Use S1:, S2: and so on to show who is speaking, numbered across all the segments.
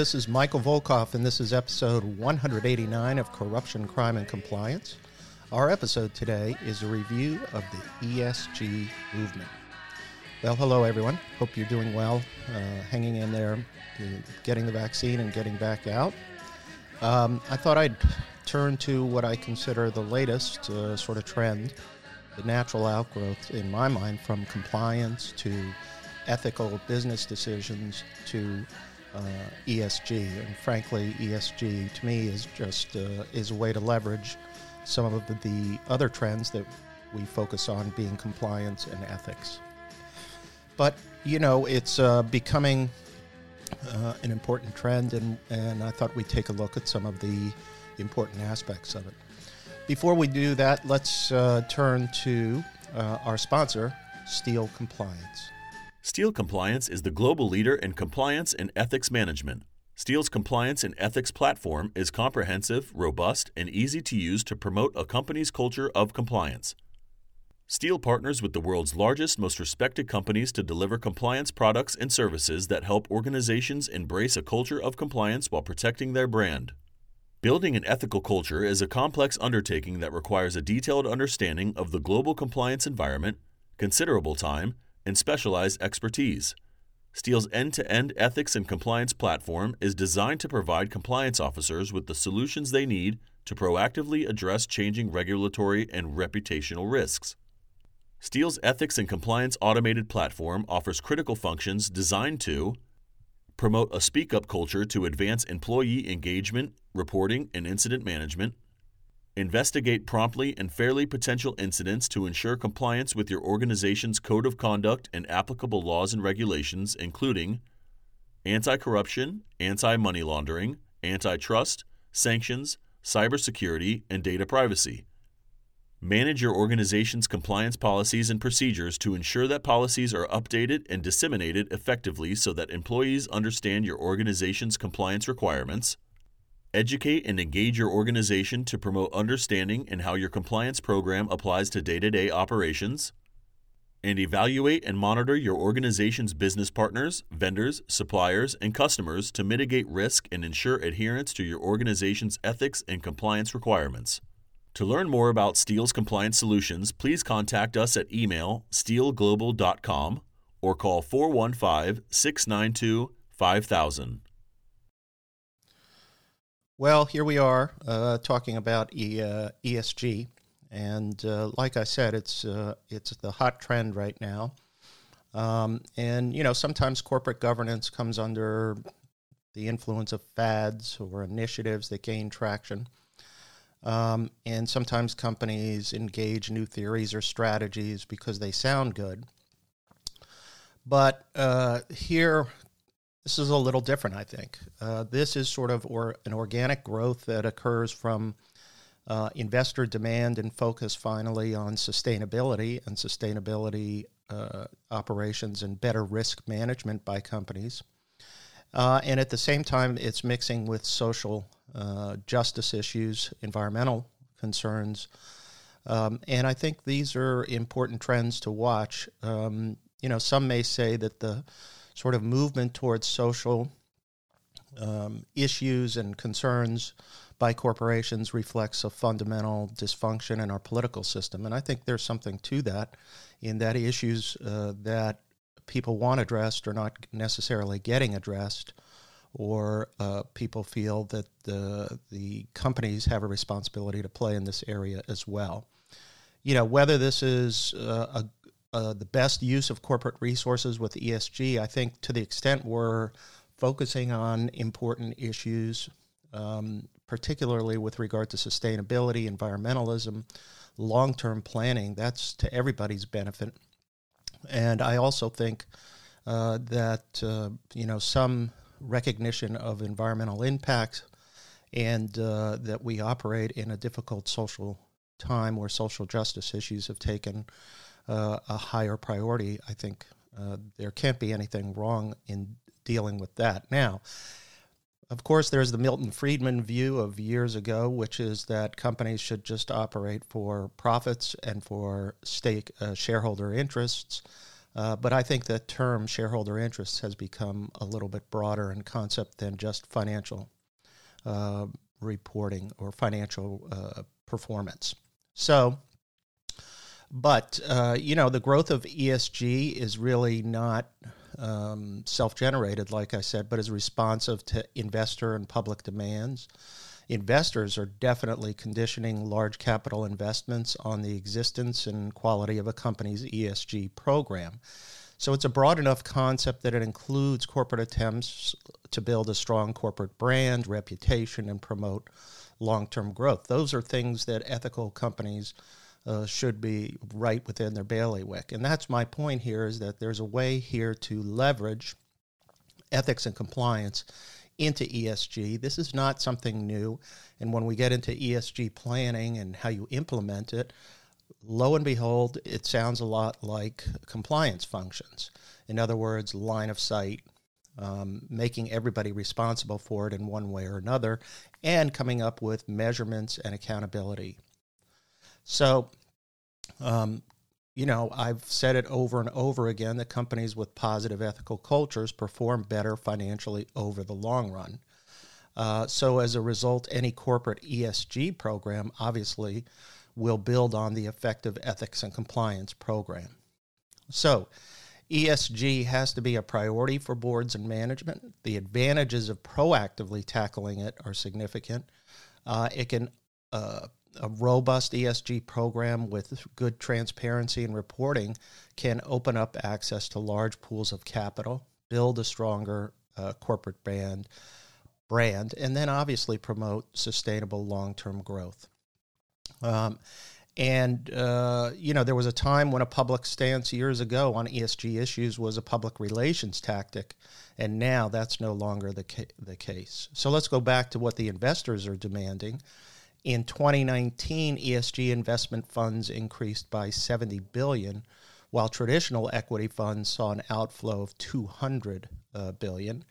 S1: this is Michael Volkov, and this is episode 189 of Corruption, Crime, and Compliance. Our episode today is a review of the ESG movement. Well, hello, everyone. Hope you're doing well, uh, hanging in there, getting the vaccine and getting back out. Um, I thought I'd turn to what I consider the latest uh, sort of trend, the natural outgrowth, in my mind, from compliance to ethical business decisions to uh, ESG. And frankly, ESG to me is just uh, is a way to leverage some of the other trends that we focus on, being compliance and ethics. But you know, it's uh, becoming uh, an important trend, and, and I thought we'd take a look at some of the important aspects of it. Before we do that, let's uh, turn to uh, our sponsor, Steele Compliance.
S2: Steele Compliance is the global leader in compliance and ethics management. Steele's compliance and ethics platform is comprehensive, robust, and easy to use to promote a company's culture of compliance. Steele partners with the world's largest, most respected companies to deliver compliance products and services that help organizations embrace a culture of compliance while protecting their brand. Building an ethical culture is a complex undertaking that requires a detailed understanding of the global compliance environment, considerable time, and specialized expertise. Steele's end to end ethics and compliance platform is designed to provide compliance officers with the solutions they need to proactively address changing regulatory and reputational risks. Steele's ethics and compliance automated platform offers critical functions designed to promote a speak up culture to advance employee engagement, reporting, and incident management, Investigate promptly and fairly potential incidents to ensure compliance with your organization's code of conduct and applicable laws and regulations, including anti corruption, anti money laundering, antitrust, sanctions, cybersecurity, and data privacy. Manage your organization's compliance policies and procedures to ensure that policies are updated and disseminated effectively so that employees understand your organization's compliance requirements. Educate and engage your organization to promote understanding in how your compliance program applies to day to day operations. And evaluate and monitor your organization's business partners, vendors, suppliers, and customers to mitigate risk and ensure adherence to your organization's ethics and compliance requirements. To learn more about Steele's compliance solutions, please contact us at email steeleglobal.com or call 415 692 5000.
S1: Well, here we are uh, talking about e, uh, ESG, and uh, like I said, it's uh, it's the hot trend right now. Um, and you know, sometimes corporate governance comes under the influence of fads or initiatives that gain traction. Um, and sometimes companies engage new theories or strategies because they sound good. But uh, here, this is a little different, I think. Uh, this is sort of or, an organic growth that occurs from uh, investor demand and focus finally on sustainability and sustainability uh, operations and better risk management by companies. Uh, and at the same time, it's mixing with social uh, justice issues, environmental concerns. Um, and I think these are important trends to watch. Um, you know, some may say that the sort of movement towards social um, issues and concerns by corporations reflects a fundamental dysfunction in our political system. And I think there's something to that, in that issues uh, that people want addressed are not necessarily getting addressed, or uh, people feel that the, the companies have a responsibility to play in this area as well. You know, whether this is uh, a uh, the best use of corporate resources with ESG, I think to the extent we're focusing on important issues, um, particularly with regard to sustainability, environmentalism, long term planning, that's to everybody's benefit. And I also think uh, that uh, you know some recognition of environmental impacts and uh, that we operate in a difficult social time where social justice issues have taken uh, a higher priority, I think uh, there can't be anything wrong in dealing with that. Now, of course, there's the Milton Friedman view of years ago, which is that companies should just operate for profits and for stake uh, shareholder interests. Uh, but I think the term shareholder interests has become a little bit broader in concept than just financial uh, reporting or financial uh, performance. So, but uh, you know, the growth of ESG is really not um, self-generated, like I said, but is responsive to investor and public demands investors are definitely conditioning large capital investments on the existence and quality of a company's ESG program. So it's a broad enough concept that it includes corporate attempts to build a strong corporate brand, reputation, and promote long term growth. Those are things that ethical companies uh, should be right within their bailiwick. And that's my point here is that there's a way here to leverage ethics and compliance into ESG. This is not something new. And when we get into ESG planning and how you implement it, lo and behold, it sounds a lot like compliance functions. In other words, line of sight, um, making everybody responsible for it in one way or another, and coming up with measurements and accountability. So, um, you know, I've said it over and over again that companies with positive ethical cultures perform better financially over the long run. Uh, so, as a result, any corporate ESG program obviously will build on the effective ethics and compliance program. So, ESG has to be a priority for boards and management. The advantages of proactively tackling it are significant. Uh, it can uh, a robust ESG program with good transparency and reporting can open up access to large pools of capital, build a stronger uh, corporate brand, brand, and then obviously promote sustainable long-term growth. Um, and uh, you know, there was a time when a public stance years ago on ESG issues was a public relations tactic, and now that's no longer the ca- the case. So let's go back to what the investors are demanding. In 2019, ESG investment funds increased by 70 billion, while traditional equity funds saw an outflow of 200 uh, billion.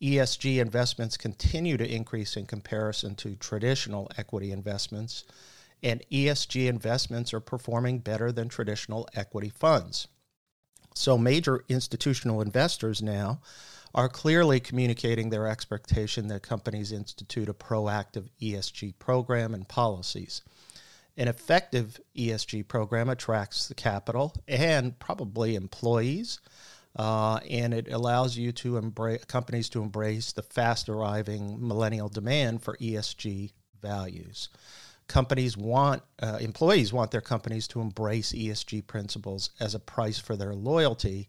S1: ESG investments continue to increase in comparison to traditional equity investments, and ESG investments are performing better than traditional equity funds. So, major institutional investors now are clearly communicating their expectation that companies institute a proactive ESG program and policies. An effective ESG program attracts the capital and probably employees, uh, and it allows you to embrace companies to embrace the fast arriving millennial demand for ESG values. Companies want uh, employees want their companies to embrace ESG principles as a price for their loyalty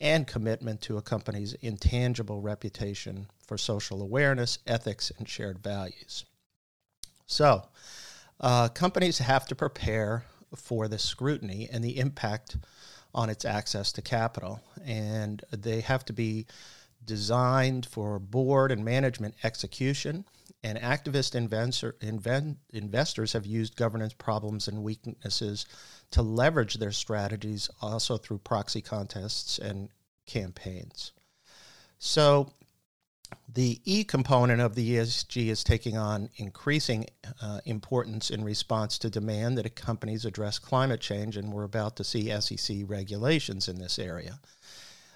S1: and commitment to a company's intangible reputation for social awareness, ethics, and shared values. So, uh, companies have to prepare for the scrutiny and the impact on its access to capital, and they have to be designed for board and management execution. And activist investor, invent, investors have used governance problems and weaknesses to leverage their strategies also through proxy contests and campaigns. So the E component of the ESG is taking on increasing uh, importance in response to demand that companies address climate change, and we're about to see SEC regulations in this area.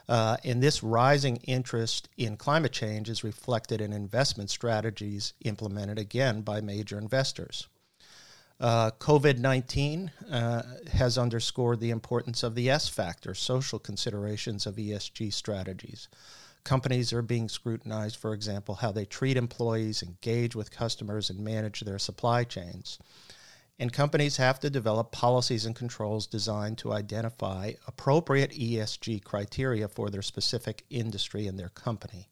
S1: Uh, and this rising interest in climate change is reflected in investment strategies implemented again by major investors. Uh, COVID 19 uh, has underscored the importance of the S factor, social considerations of ESG strategies. Companies are being scrutinized, for example, how they treat employees, engage with customers, and manage their supply chains. And companies have to develop policies and controls designed to identify appropriate ESG criteria for their specific industry and their company.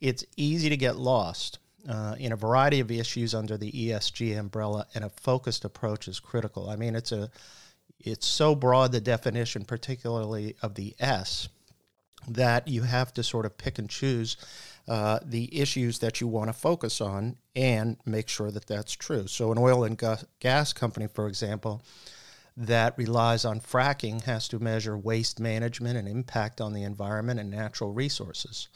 S1: It's easy to get lost uh, in a variety of issues under the ESG umbrella, and a focused approach is critical. I mean, it's a it's so broad the definition, particularly of the S, that you have to sort of pick and choose uh, the issues that you want to focus on and make sure that that's true. So, an oil and gas company, for example, that relies on fracking has to measure waste management and impact on the environment and natural resources.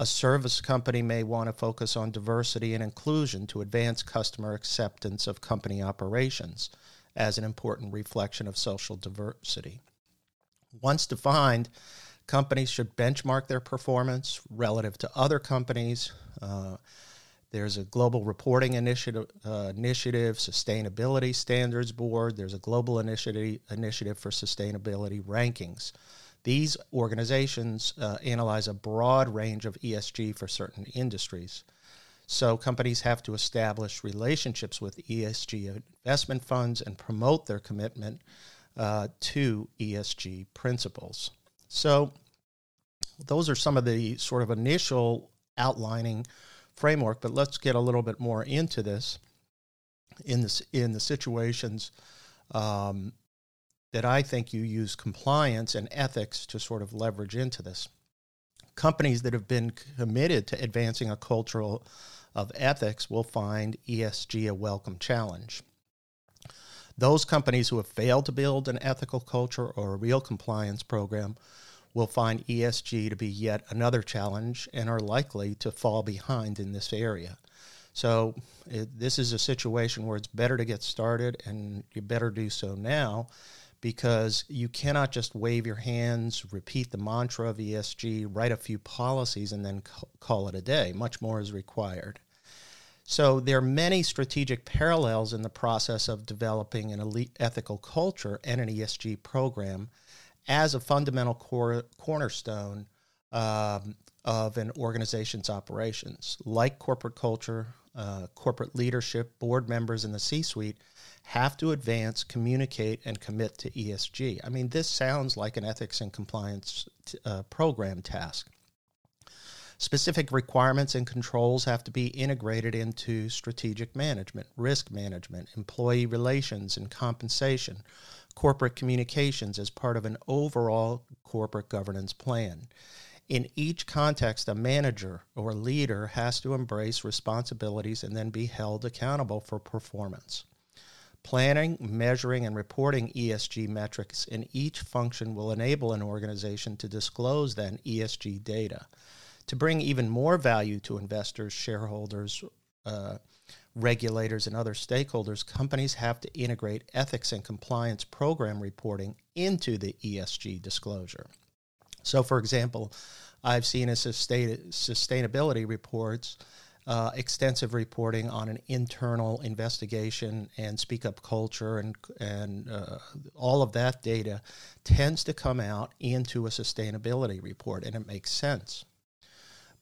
S1: A service company may want to focus on diversity and inclusion to advance customer acceptance of company operations as an important reflection of social diversity. Once defined, companies should benchmark their performance relative to other companies. Uh, there's a global reporting initiative, uh, initiative, sustainability standards board. There's a global initiative initiative for sustainability rankings. These organizations uh, analyze a broad range of ESG for certain industries. So companies have to establish relationships with ESG investment funds and promote their commitment uh, to ESG principles. So those are some of the sort of initial outlining framework, but let's get a little bit more into this in this in the situations um, that I think you use compliance and ethics to sort of leverage into this. Companies that have been committed to advancing a cultural of ethics will find ESG a welcome challenge. Those companies who have failed to build an ethical culture or a real compliance program will find ESG to be yet another challenge and are likely to fall behind in this area. So, it, this is a situation where it's better to get started, and you better do so now because you cannot just wave your hands, repeat the mantra of ESG, write a few policies, and then call it a day. Much more is required. So there are many strategic parallels in the process of developing an elite ethical culture and an ESG program as a fundamental core, cornerstone um, of an organization's operations. Like corporate culture, uh, corporate leadership, board members, and the C suite have to advance, communicate, and commit to ESG. I mean, this sounds like an ethics and compliance t- uh, program task. Specific requirements and controls have to be integrated into strategic management, risk management, employee relations and compensation, corporate communications as part of an overall corporate governance plan. In each context, a manager or leader has to embrace responsibilities and then be held accountable for performance. Planning, measuring, and reporting ESG metrics in each function will enable an organization to disclose then ESG data to bring even more value to investors, shareholders, uh, regulators, and other stakeholders, companies have to integrate ethics and compliance program reporting into the ESG disclosure. So, for example, I've seen a sustain- sustainability reports. Uh, extensive reporting on an internal investigation and speak up culture and and uh, all of that data tends to come out into a sustainability report and it makes sense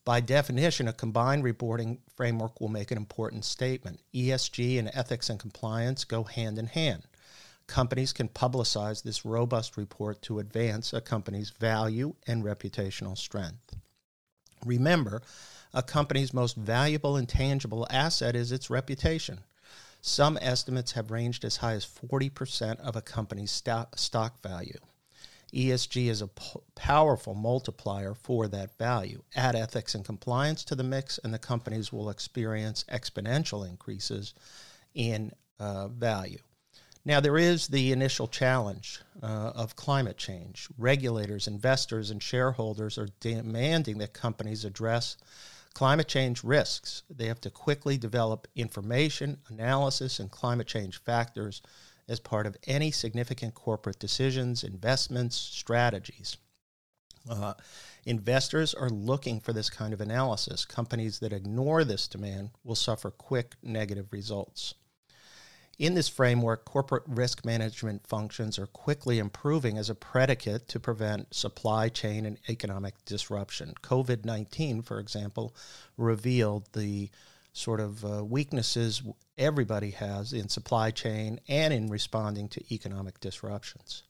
S1: by definition, a combined reporting framework will make an important statement. ESG and ethics and compliance go hand in hand. Companies can publicize this robust report to advance a company's value and reputational strength. Remember, a company's most valuable intangible asset is its reputation. Some estimates have ranged as high as 40% of a company's stock value. ESG is a powerful multiplier for that value. Add ethics and compliance to the mix, and the companies will experience exponential increases in uh, value. Now, there is the initial challenge uh, of climate change. Regulators, investors, and shareholders are demanding that companies address climate change risks. They have to quickly develop information, analysis, and climate change factors as part of any significant corporate decisions, investments, strategies. Uh, investors are looking for this kind of analysis. Companies that ignore this demand will suffer quick negative results. In this framework, corporate risk management functions are quickly improving as a predicate to prevent supply chain and economic disruption. COVID 19, for example, revealed the sort of uh, weaknesses everybody has in supply chain and in responding to economic disruptions.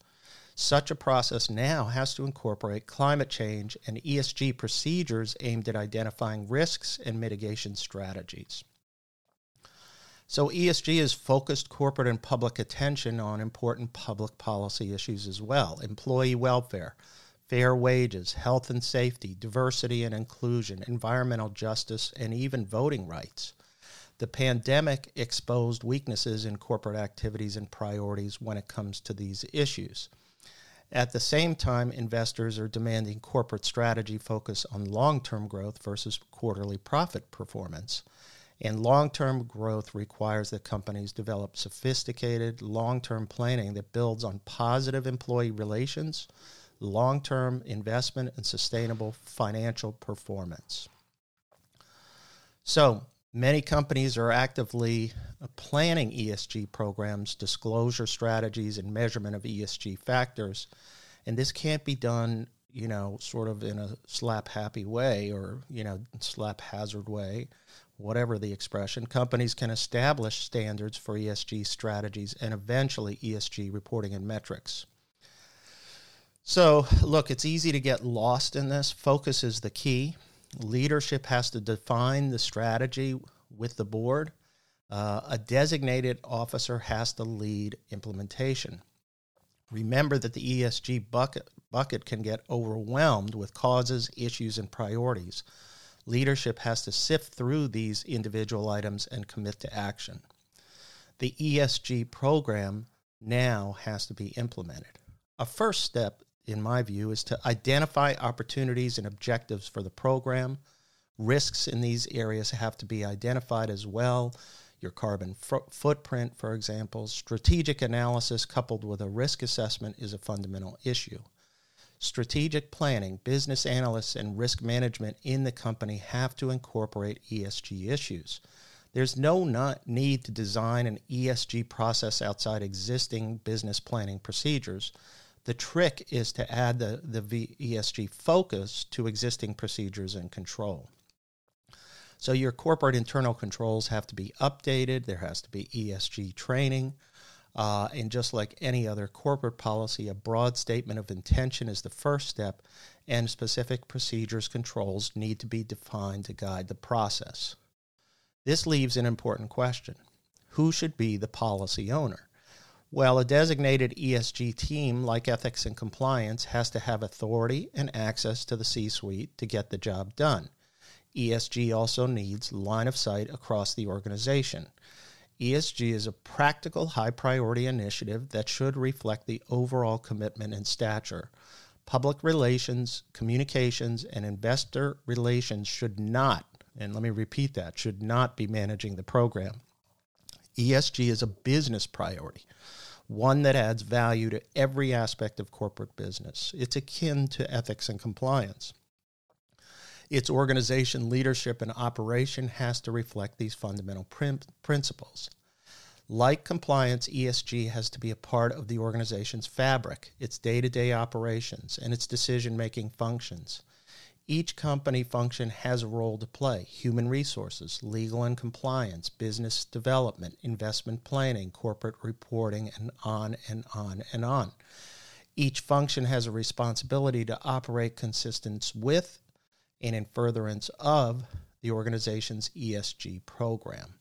S1: Such a process now has to incorporate climate change and ESG procedures aimed at identifying risks and mitigation strategies. So, ESG has focused corporate and public attention on important public policy issues as well employee welfare, fair wages, health and safety, diversity and inclusion, environmental justice, and even voting rights. The pandemic exposed weaknesses in corporate activities and priorities when it comes to these issues. At the same time, investors are demanding corporate strategy focus on long term growth versus quarterly profit performance. And long term growth requires that companies develop sophisticated long term planning that builds on positive employee relations, long term investment and sustainable financial performance. So, many companies are actively planning ESG programs, disclosure strategies, and measurement of ESG factors. And this can't be done, you know, sort of in a slap happy way or, you know, slap hazard way, whatever the expression. Companies can establish standards for ESG strategies and eventually ESG reporting and metrics. So, look, it's easy to get lost in this. Focus is the key. Leadership has to define the strategy with the board. Uh, a designated officer has to lead implementation. Remember that the ESG bucket, bucket can get overwhelmed with causes, issues, and priorities. Leadership has to sift through these individual items and commit to action. The ESG program now has to be implemented. A first step in my view, is to identify opportunities and objectives for the program. Risks in these areas have to be identified as well. Your carbon f- footprint, for example, strategic analysis coupled with a risk assessment is a fundamental issue. Strategic planning, business analysts, and risk management in the company have to incorporate ESG issues. There's no need to design an ESG process outside existing business planning procedures. The trick is to add the, the ESG focus to existing procedures and control. So your corporate internal controls have to be updated. There has to be ESG training. Uh, and just like any other corporate policy, a broad statement of intention is the first step, and specific procedures controls need to be defined to guide the process. This leaves an important question Who should be the policy owner? Well, a designated ESG team like ethics and compliance has to have authority and access to the C suite to get the job done. ESG also needs line of sight across the organization. ESG is a practical, high priority initiative that should reflect the overall commitment and stature. Public relations, communications, and investor relations should not, and let me repeat that, should not be managing the program. ESG is a business priority, one that adds value to every aspect of corporate business. It's akin to ethics and compliance. Its organization, leadership, and operation has to reflect these fundamental prim- principles. Like compliance, ESG has to be a part of the organization's fabric, its day to day operations, and its decision making functions. Each company function has a role to play human resources, legal and compliance, business development, investment planning, corporate reporting, and on and on and on. Each function has a responsibility to operate consistent with and in furtherance of the organization's ESG program.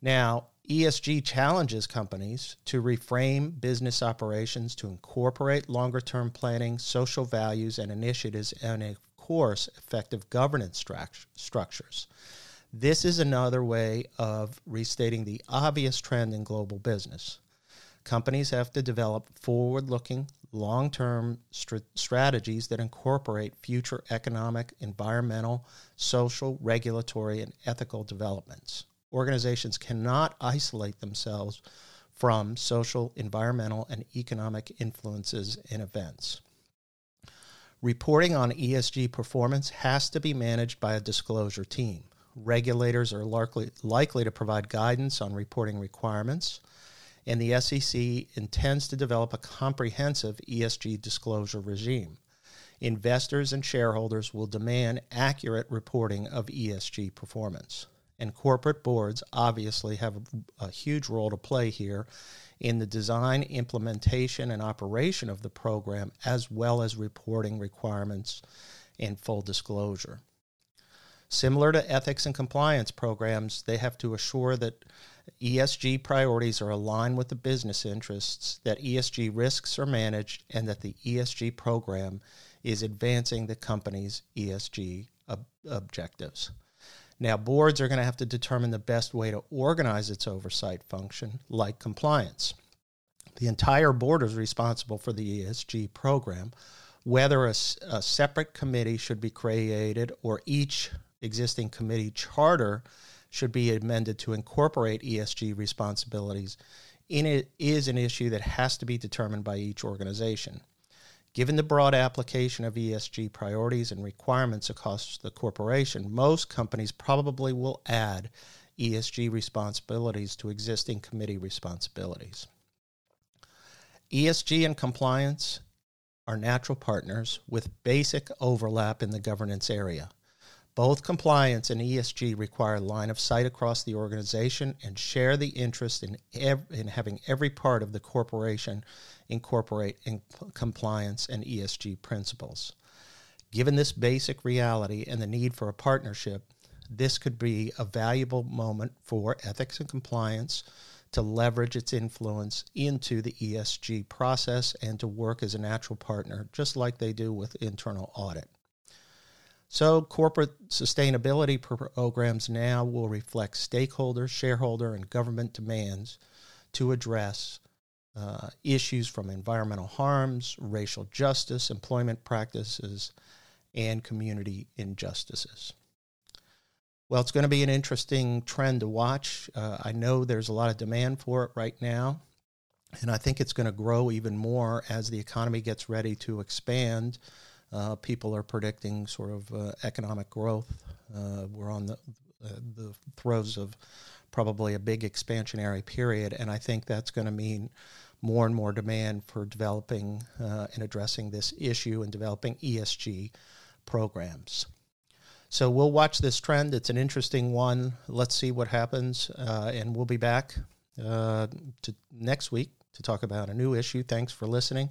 S1: Now, ESG challenges companies to reframe business operations to incorporate longer term planning, social values, and initiatives, and of course, effective governance structures. This is another way of restating the obvious trend in global business. Companies have to develop forward looking, long term strategies that incorporate future economic, environmental, social, regulatory, and ethical developments organizations cannot isolate themselves from social, environmental, and economic influences and events. Reporting on ESG performance has to be managed by a disclosure team. Regulators are likely, likely to provide guidance on reporting requirements, and the SEC intends to develop a comprehensive ESG disclosure regime. Investors and shareholders will demand accurate reporting of ESG performance and corporate boards obviously have a, a, huge role to play here in the design, implementation, and operation of the program, as well as reporting requirements and full disclosure. Similar to ethics and compliance programs, they have to assure that ESG priorities are aligned with the business interests, that ESG risks are managed, and that the ESG program is advancing the company's ESG ob- objectives. Now, boards are going to have to determine the best way to organize its oversight function, like compliance. The entire board is responsible for the ESG program. Whether a, a separate committee should be created or each existing committee charter should be amended to incorporate ESG responsibilities in it is an issue that has to be determined by each organization. Given the broad application of ESG priorities and requirements across the corporation, most companies probably will add ESG responsibilities to existing committee responsibilities. ESG and compliance are natural partners with basic overlap in the governance area. Both compliance and ESG require line of sight across the organization and share the interest in, ev- in having every part of the corporation incorporate in compliance and ESG principles. Given this basic reality and the need for a partnership, this could be a valuable moment for ethics and compliance to leverage its influence into the ESG process and to work as a natural partner, just like they do with internal audit. So, corporate sustainability programs now will reflect stakeholder, shareholder, and government demands to address uh, issues from environmental harms, racial justice, employment practices, and community injustices. Well, it's going to be an interesting trend to watch. Uh, I know there's a lot of demand for it right now, and I think it's going to grow even more as the economy gets ready to expand uh, people are predicting sort of uh, economic growth. Uh, we're on the uh, the throes of probably a big expansionary period, and I think that's going to mean more and more demand for developing uh, and addressing this issue and developing ESG programs. So we'll watch this trend. It's an interesting one. Let's see what happens, uh, and we'll be back to next week to talk about a new issue. Thanks for listening.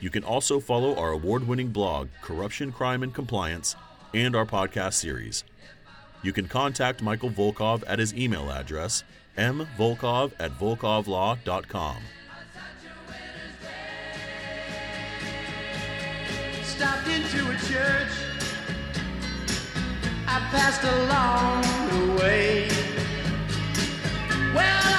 S2: You can also follow our award winning blog, Corruption, Crime, and Compliance, and our podcast series. You can contact Michael Volkov at his email address, mvolkov at volkovlaw.com. Stopped into a church. I passed along the way. Well,